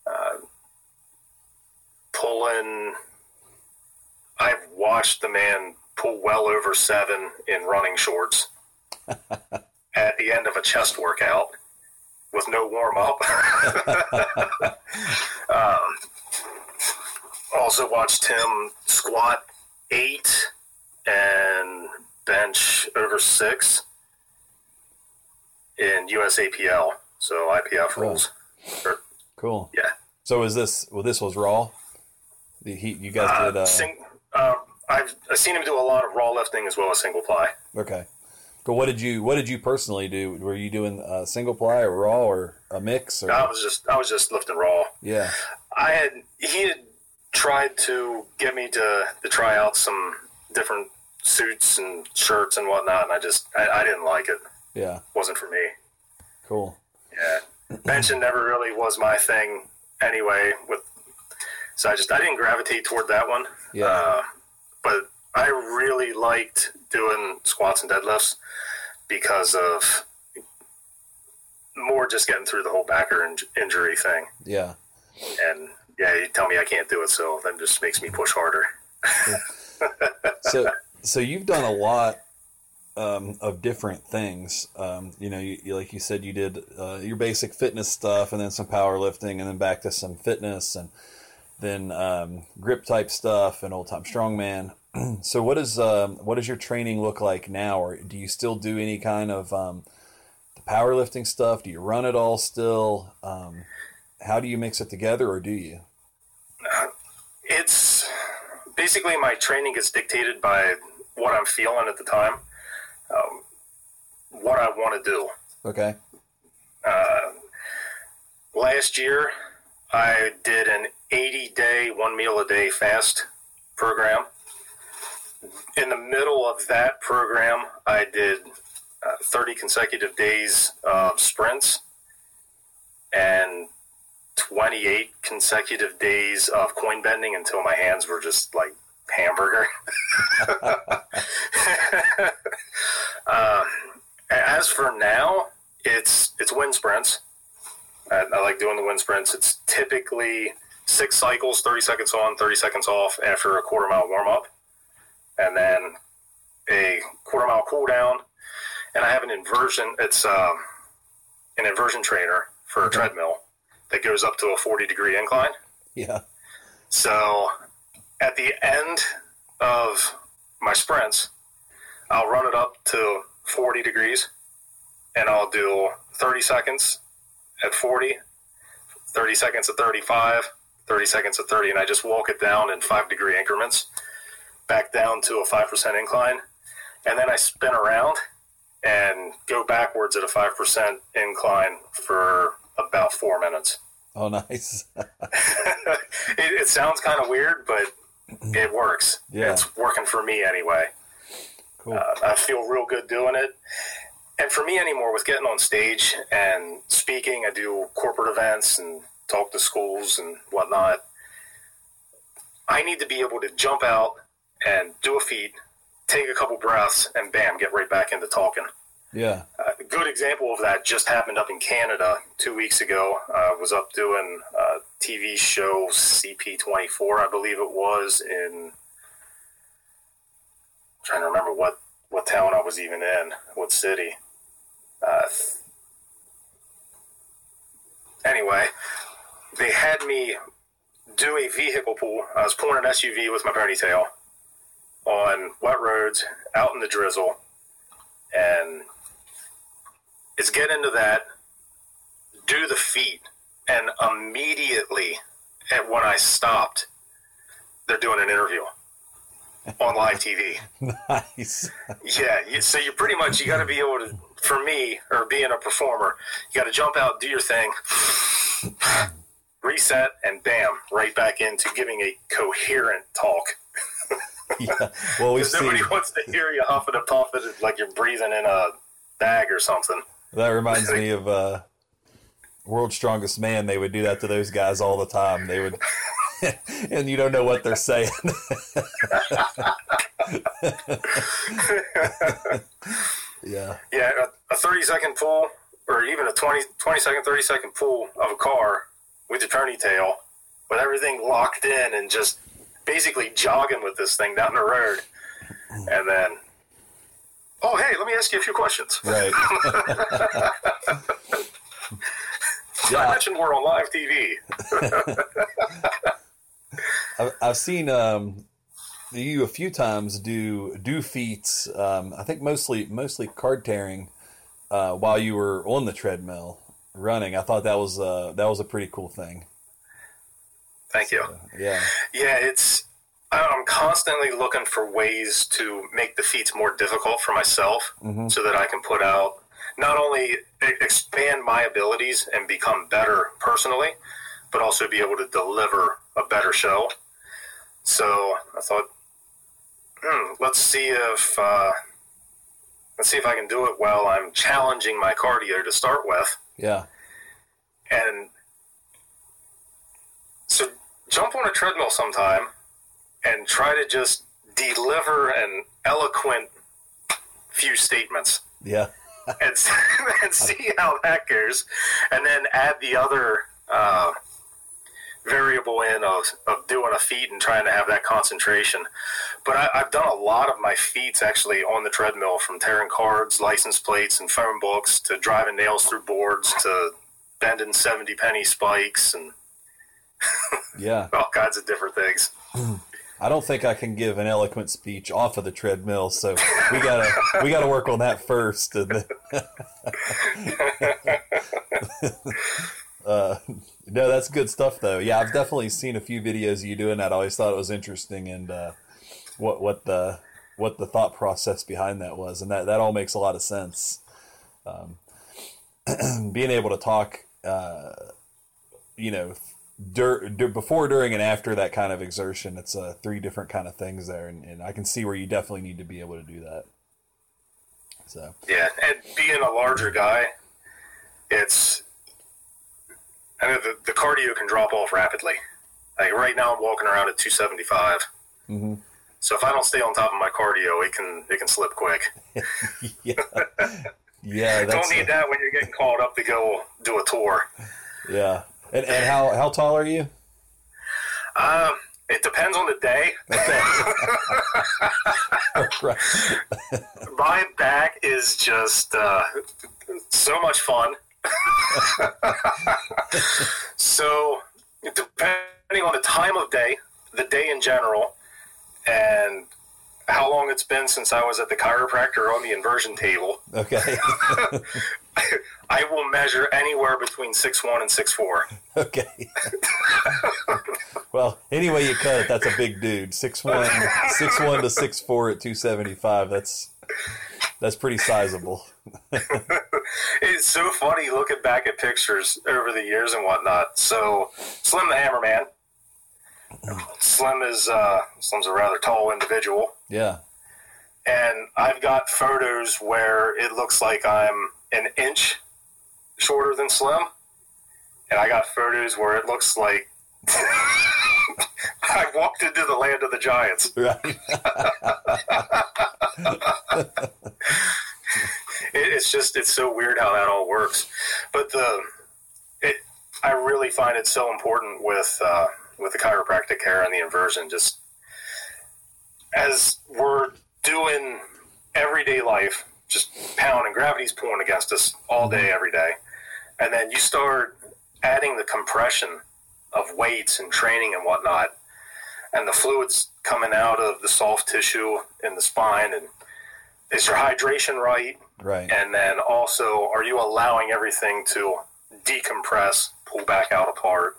B: Uh, pulling, I've watched the man pull well over seven in running shorts at the end of a chest workout with no warm up. um, also watched him squat eight and bench over six in USAPL, so IPF rules. Or,
A: Cool.
B: yeah.
A: So is this? Well, this was raw. The he, you guys
B: Uh,
A: did. Uh,
B: sing, uh, I've, I've seen him do a lot of raw lifting as well as single ply.
A: okay. But what did you? What did you personally do? Were you doing uh, single ply or raw or a mix? Or
B: I was just I was just lifting raw.
A: yeah.
B: I had he had tried to get me to to try out some different suits and shirts and whatnot, and I just I, I didn't like it.
A: Yeah.
B: wasn't for me.
A: Cool.
B: Yeah, benching never really was my thing anyway. With so I just I didn't gravitate toward that one.
A: Yeah.
B: Uh, but I really liked doing squats and deadlifts because of more just getting through the whole backer in- injury thing.
A: yeah.
B: And yeah, you tell me I can't do it, so that just makes me push harder.
A: so so you've done a lot um, of different things. Um, you know, you, you, like you said, you did uh, your basic fitness stuff, and then some powerlifting, and then back to some fitness, and then um, grip type stuff, and old time strongman. so what is um, what does your training look like now, or do you still do any kind of um, the powerlifting stuff? Do you run it all still? Um, how do you mix it together, or do you?
B: It's basically my training is dictated by what I'm feeling at the time, um, what I want to do.
A: Okay.
B: Uh, last year, I did an 80 day, one meal a day fast program. In the middle of that program, I did uh, 30 consecutive days of sprints and 28 consecutive days of coin bending until my hands were just like hamburger. um, as for now, it's it's wind sprints. I, I like doing the wind sprints. It's typically six cycles, 30 seconds on, 30 seconds off after a quarter mile warm up, and then a quarter mile cool down. And I have an inversion. It's um, an inversion trainer for a
A: Okay.
B: treadmill that goes up to a 40 degree incline.
A: Yeah.
B: So at the end of my sprints, I'll run it up to 40 degrees and I'll do 30 seconds at 40, 30 seconds at 35, 30 seconds at 30, and I just walk it down in five degree increments back down to a 5% incline. And then I spin around and go backwards at a 5% incline for about four minutes
A: Oh, nice.
B: it, it sounds kind of weird, but it works.
A: Yeah.
B: It's working for me anyway.
A: Cool.
B: Uh, I feel real good doing it. And for me anymore, with getting on stage and speaking, I do corporate events and talk to schools and whatnot. I need to be able to jump out and do a feat, take a couple breaths, and bam, get right back into talking.
A: Yeah.
B: Uh, a good example of that just happened up in Canada two weeks ago. I was up doing a TV show CP24, I believe it was, in. trying to remember what, what town I was even in, what city. Uh, anyway, they had me do a vehicle pull. I was pulling an SUV with my ponytail on wet roads, out in the drizzle, and is get into that, do the feet, and immediately and when I stopped, they're doing an interview on live TV.
A: Nice.
B: Yeah, you, so you pretty much you got to be able to, for me or being a performer, you got to jump out, do your thing, reset, and bam, right back into giving a coherent talk.
A: Yeah. Well, we've seen
B: nobody wants to hear you huffing and puffing like you're breathing in a bag or something.
A: that reminds me of uh, World's Strongest Man. They would do that to those guys all the time. They would, and you don't know what they're saying. yeah.
B: Yeah, a, a 30 second pull or even a 20, 20 second, 30 second pull of a car with your turny tail with everything locked in and just basically jogging with this thing down the road. And then, oh, hey, let me ask you a few questions.
A: Right.
B: I mentioned we're on live TV.
A: I've, I've seen um, you a few times do do feats. Um, I think mostly mostly card tearing uh, while you were on the treadmill running. I thought that was uh, that was a pretty cool thing.
B: Thank you.
A: Yeah.
B: Yeah, it's. I'm constantly looking for ways to make the feats more difficult for myself
A: Mhm.
B: so that I can put out not only expand my abilities and become better personally, but also be able to deliver a better show. So I thought, hmm, let's see if uh, let's see if I can do it while I'm challenging my cardio to start with,
A: Yeah.
B: and so jump on a treadmill sometime and try to just deliver an eloquent few statements
A: Yeah.
B: and, and see how that goes, and then add the other uh, variable in of, of doing a feat and trying to have that concentration. But I, I've done a lot of my feats actually on the treadmill, from tearing cards, license plates, and phone books to driving nails through boards to bending seventy penny spikes and
A: Yeah.
B: all kinds of different things.
A: I don't think I can give an eloquent speech off of the treadmill, so we gotta we gotta work on that first. And then, uh, no, that's good stuff though. Yeah, I've definitely seen a few videos of you doing that. I always thought it was interesting and uh, what what the what the thought process behind that was, and that that all makes a lot of sense. Um, being able to talk, uh, you know, dur- dur- before, during, and after that kind of exertion, it's uh, three different kind of things there, and, and I can see where you definitely need to be able to do that. So
B: Yeah, and being a larger guy, it's I know the, the cardio can drop off rapidly. Like right now, I'm walking around at 275.
A: Mhm.
B: So if I don't stay on top of my cardio, it can it can slip quick.
A: yeah, yeah,
B: don't need that when you're getting called up to go do a tour.
A: yeah. And and how how tall are you?
B: Um, it depends on the day.
A: right.
B: My back is just uh, so much fun. so, depending on the time of day, the day in general, and how long it's been since I was at the chiropractor on the inversion table,
A: Okay.
B: I will measure anywhere between six one and six four.
A: Okay. well, anyway you cut it, that's a big dude. Six one, six one to six four at two seventy five. That's that's pretty sizable.
B: It's so funny looking back at pictures over the years and whatnot. So, Slim the Hammerman. Slim is uh, Slim's a rather tall individual.
A: Yeah.
B: and I've got photos where it looks like I'm an inch shorter than Slim, and I got photos where it looks like I walked into the land of the giants.
A: Right.
B: It's just it's so weird how that all works, but the it I really find it so important with uh, with the chiropractic care and the inversion. Just as we're doing everyday life, just pounding, gravity's pulling against us all day, every day, and then you start adding the compression of weights and training and whatnot, and the fluids coming out of the soft tissue in the spine, and is your hydration right?
A: Right.
B: And then also, are you allowing everything to decompress, pull back out apart?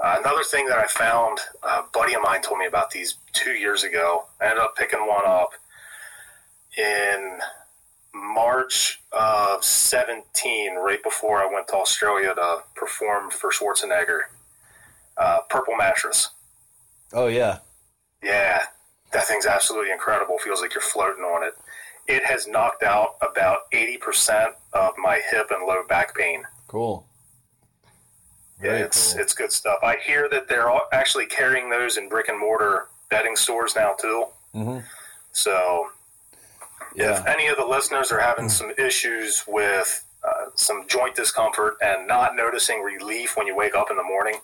B: Uh, another thing that I found, a buddy of mine told me about these two years ago. I ended up picking one up in March of 17, right before I went to Australia to perform for Schwarzenegger. Uh, purple mattress.
A: Oh yeah.
B: Yeah, that thing's absolutely incredible. Feels like you're floating on it. It has knocked out about 80% of my hip and low back pain.
A: Cool.
B: Very it's cool. it's good stuff. I hear that they're actually carrying those in brick and mortar bedding stores now too. Mm-hmm. So, yeah. if any of the listeners are having some issues with uh, some joint discomfort and not noticing relief when you wake up in the morning,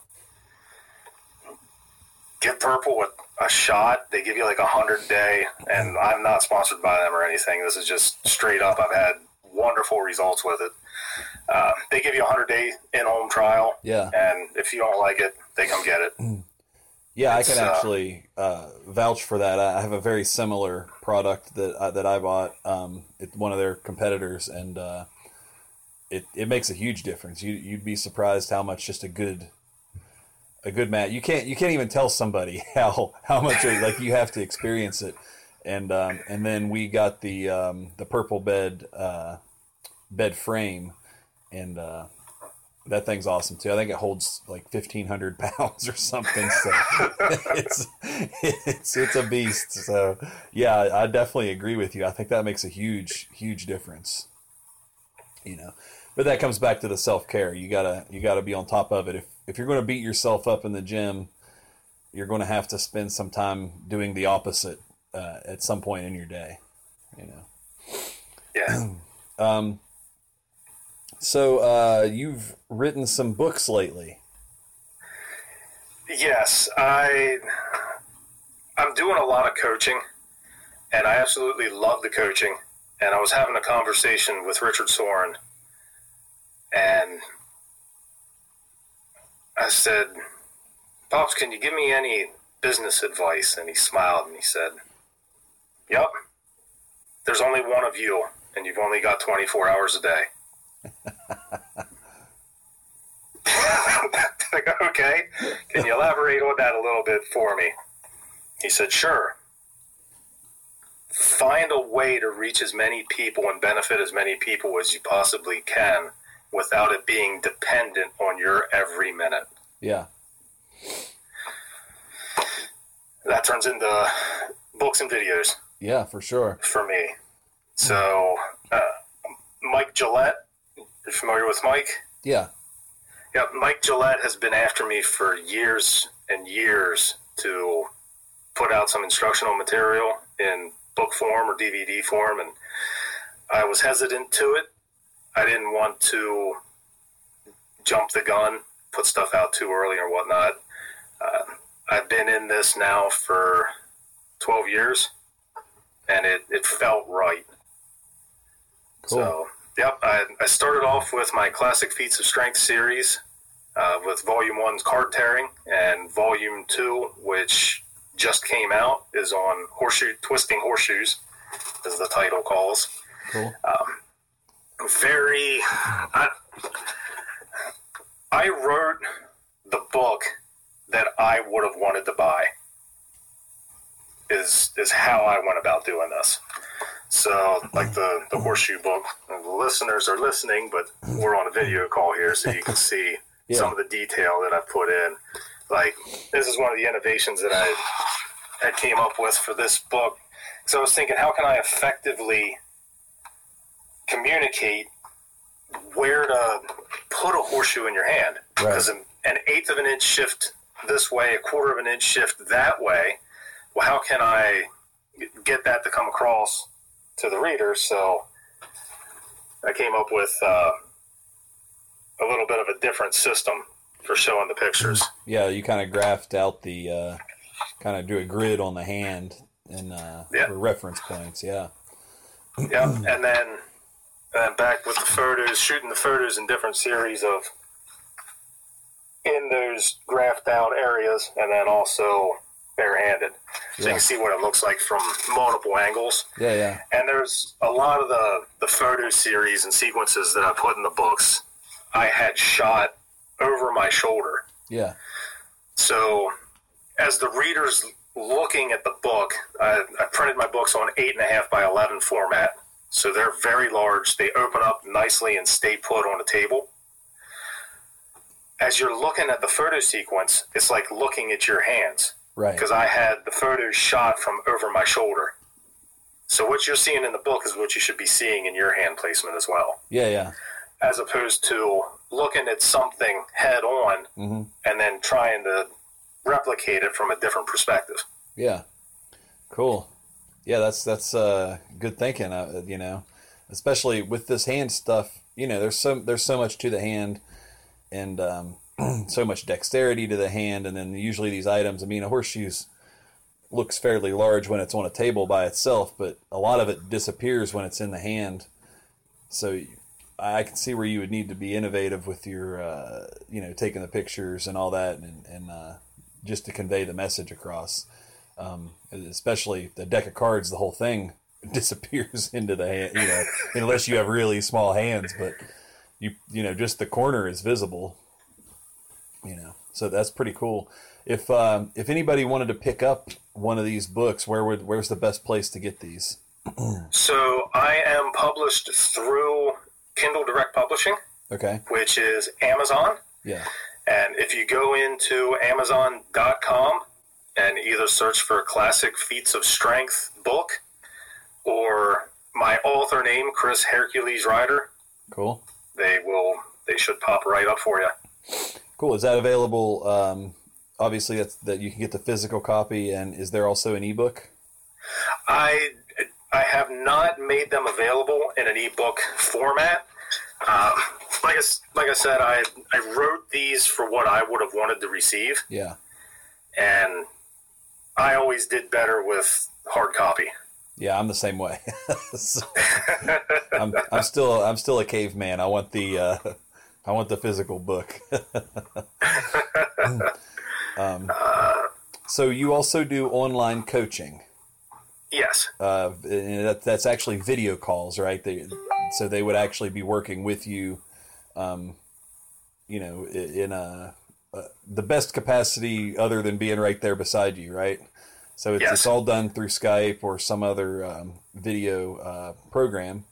B: give Purple a, a shot. They give you like a hundred day, and I'm not sponsored by them or anything. This is just straight up. I've had wonderful results with it. Uh, they give you a hundred day in home trial.
A: Yeah.
B: And if you don't like it, they come get it.
A: Yeah, it's, I can uh, actually uh, vouch for that. I have a very similar product that uh, that I bought. Um, it's one of their competitors, and uh, it it makes a huge difference. You you'd be surprised how much just a good a good mat. You can't you can't even tell somebody how how much like you have to experience it. And um, and then we got the um, the purple bed uh, bed frame and uh, that thing's awesome too. I think it holds like fifteen hundred pounds or something. So it's it's it's a beast. So yeah, I definitely agree with you. I think that makes a huge huge difference. You know, but that comes back to the self care. You gotta you gotta be on top of it. If if you're going to beat yourself up in the gym, you're going to have to spend some time doing the opposite uh, at some point in your day. You know.
B: Yeah.
A: um, so uh, you've written some books lately.
B: Yes, I I'm doing a lot of coaching, and I absolutely love the coaching. And I was having a conversation with Richard Sorin, and I said, "Pops, can you give me any business advice?" And he smiled and he said, "Yep. There's only one of you, and you've only got 24 hours a day." okay, can you elaborate on that a little bit for me? He said, sure. Find a way to reach as many people and benefit as many people as you possibly can without it being dependent on your every minute.
A: Yeah.
B: That turns into books and videos.
A: Yeah, for sure.
B: For me. So, uh, Mike Gillette you're familiar with Mike?
A: Yeah.
B: Yeah, Mike Gillette has been after me for years and years to put out some instructional material in book form or DVD form, and I was hesitant to it. I didn't want to jump the gun, put stuff out too early or whatnot. Uh, I've been in this now for 12 years, and it, it felt right. Cool. So Yep, I, I started off with my classic feats of strength series uh, with Volume One's card tearing, and Volume Two, which just came out, is on horseshoe twisting horseshoes, as the title calls.
A: Cool.
B: Um, very. I, I wrote the book that I would have wanted to buy. Is is how I went about doing this. So, like hmm. the, the horseshoe book, the listeners are listening, but we're on a video call here, so you can see yeah. some of the detail that I put in. Like, this is one of the innovations that I had came up with for this book. So I was thinking, how can I effectively communicate where to put a horseshoe in your hand? Because an, an eighth of an inch shift this way, a quarter of an inch shift that way. Well, how can I get that to come across to the reader. So I came up with uh, a little bit of a different system for showing the pictures.
A: Yeah, you kind of graphed out the uh, kind of do a grid on the hand and uh, yeah. for reference points. Yeah.
B: yeah, and then and back with the photos, shooting the photos in different series of in those graphed out areas, and then also barehanded. So you can see what it looks like from multiple angles.
A: Yeah, yeah.
B: And there's a lot of the, the photo series and sequences that I put in the books I had shot over my shoulder.
A: Yeah.
B: So as the reader's looking at the book, I, I printed my books on 8.5 by 11 format. So they're very large. They open up nicely and stay put on a table. As you're looking at the photo sequence, it's like looking at your hands
A: Right.
B: because I had the photos shot from over my shoulder. So what you're seeing in the book is what you should be seeing in your hand placement as well,
A: Yeah, yeah.
B: as opposed to looking at something head on
A: hmm
B: and then trying to replicate it from a different perspective.
A: Yeah. Cool. Yeah, that's that's uh, good thinking. Uh, you know, especially with this hand stuff. You know, there's so there's so much to the hand, and um, so much dexterity to the hand, and then usually these items. I mean, a horseshoe's looks fairly large when it's on a table by itself, but a lot of it disappears when it's in the hand. So I can see where you would need to be innovative with your, uh, you know, taking the pictures and all that, and, and uh, just to convey the message across. Um, especially the deck of cards, the whole thing disappears into the hand, you know, unless you have really small hands. But you, you know, just the corner is visible. You know, so that's pretty cool. If um, if anybody wanted to pick up one of these books, where would where's the best place to get these?
B: So I am published through Kindle Direct Publishing,
A: Okay,
B: which is Amazon.
A: yeah,
B: And if you go into Amazon.com and either search for Classic Feats of Strength book or my author name, Chris Hairculese Rider,
A: cool,
B: they will they should pop right up for you.
A: Cool. Is that available? Um, obviously, that's that you can get the physical copy, and is there also an ebook?
B: I I have not made them available in an ebook format. Um, like I, like I said, I I wrote these for what I would have wanted to receive,
A: Yeah,
B: and I always did better with hard copy.
A: yeah, I'm the same way. So, I'm, I'm still I'm still a caveman. I want the uh, I want the physical book. um, so you also do online coaching.
B: Yes,
A: Uh, that, that's actually video calls, right? They, so they would actually be working with you, um, you know, in a, uh, the best capacity other than being right there beside you, right? So it's,
B: Yes.
A: it's all done through Skype or some other um, video uh, program.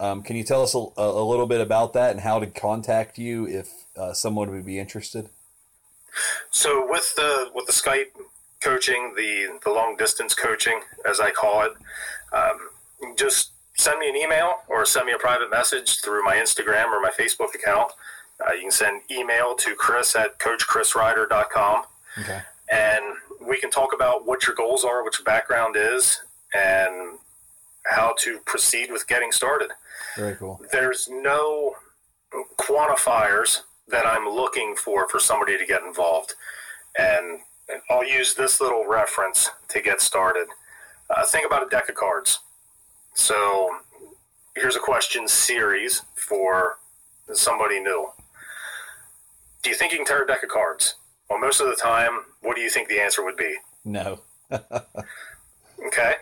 A: Um, can you tell us a, a little bit about that and how to contact you if uh, someone would be interested?
B: So with the with the Skype coaching, the the long distance coaching, as I call it, um, just send me an email or send me a private message through my Instagram or my Facebook account. Uh, you can send email to Chris at CoachChrisRider.com,
A: Okay.
B: and we can talk about what your goals are, what your background is, and how to proceed with getting started
A: Very cool.
B: there's no quantifiers that I'm looking for for somebody to get involved. And, and I'll use this little reference to get started. Uh, think about a deck of cards. So here's a question series for somebody new. Do you think you can tear a deck of cards? Well, most of the time, what do you think the answer would be?
A: No.
B: Okay,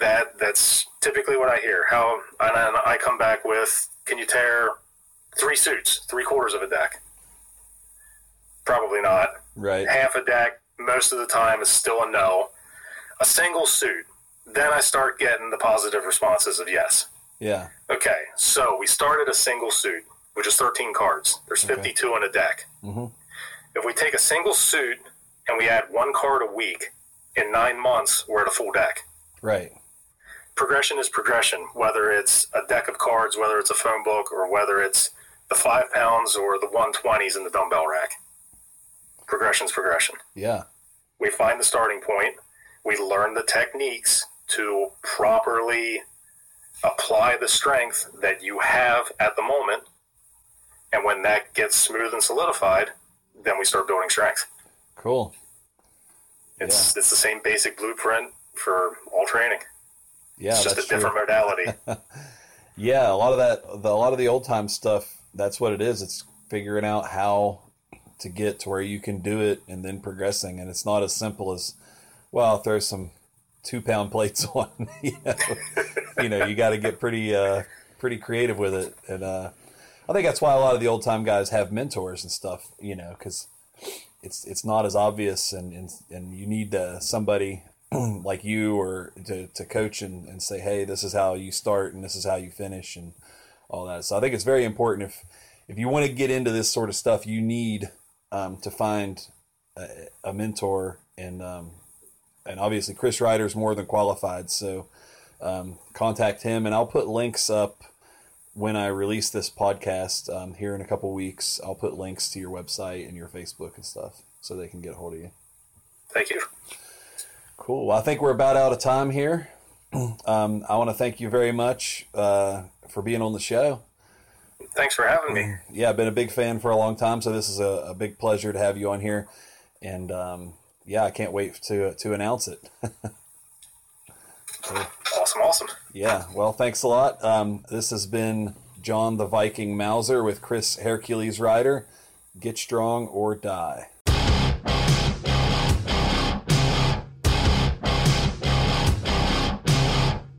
B: that that's typically what I hear. How and then I come back with, can you tear three suits, three quarters of a deck? Probably not.
A: Right.
B: Half a deck, most of the time, is still a no. A single suit, then I start getting the positive responses of yes.
A: Yeah.
B: Okay, so we started a single suit, which is 13 cards. There's
A: Okay.
B: 52 in a deck.
A: Mm-hmm.
B: If we take a single suit and we add one card a week, in nine months, we're at a full deck.
A: Right.
B: Progression is progression, whether it's a deck of cards, whether it's a phone book, or whether it's the five pounds or the 120s in the dumbbell rack. Progression's progression.
A: Yeah.
B: We find the starting point, we learn the techniques to properly apply the strength that you have at the moment, and when that gets smooth and solidified, then we start building strength.
A: Cool.
B: It's, it's the same basic blueprint for all training.
A: Yeah,
B: it's just a
A: that's true.
B: different modality.
A: Yeah, a lot of that, the, a lot of the old time stuff. That's what it is. It's figuring out how to get to where you can do it and then progressing. And it's not as simple as Well, throw some two pound plates on. you know, you, know, you got to get pretty uh, pretty creative with it, and uh, I think that's why a lot of the old time guys have mentors and stuff. You know, because it's it's not as obvious, and and, and you need uh, somebody like you or to, to coach and, and say, hey, this is how you start and this is how you finish and all that. So I think it's very important if if you want to get into this sort of stuff, you need um, to find a, a mentor and um, and obviously Chris Rider is more than qualified. So um, contact him, and I'll put links up when I release this podcast um, here in a couple weeks. I'll put links to your website and your Facebook and stuff so they can get a hold of you.
B: Thank you.
A: Cool. Well, I think we're about out of time here. Um, I want to thank you very much uh, for being on the show.
B: Thanks for having me.
A: Yeah, I've been a big fan for a long time, so this is a, a big pleasure to have you on here. And um, yeah, I can't wait to to announce it.
B: awesome, awesome.
A: Yeah, well, thanks a lot. Um, this has been John the Viking Mauser with Chris Hairculese Rider. Get strong or die.